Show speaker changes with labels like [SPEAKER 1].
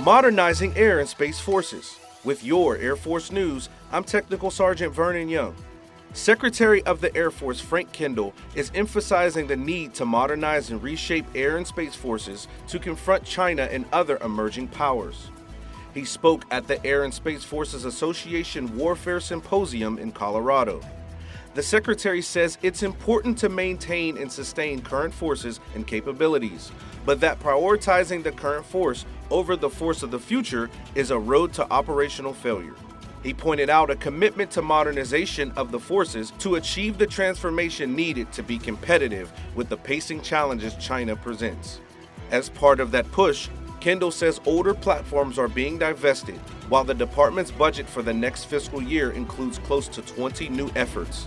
[SPEAKER 1] modernizing air and space forces. With your Air Force News, I'm Technical Sergeant Vernon Young. Secretary of the Air Force Frank Kendall is emphasizing the need to modernize and reshape air and space forces to confront China and other emerging powers. He spoke at the Air and Space Forces Association Warfare Symposium in Colorado. The Secretary says it's important to maintain and sustain current forces and capabilities, but that prioritizing the current force over the force of the future is a road to operational failure. He pointed out a commitment to modernization of the forces to achieve the transformation needed to be competitive with the pacing challenges China presents. As part of that push, Kendall says older platforms are being divested, while the department's budget for the next fiscal year includes close to 20 new efforts.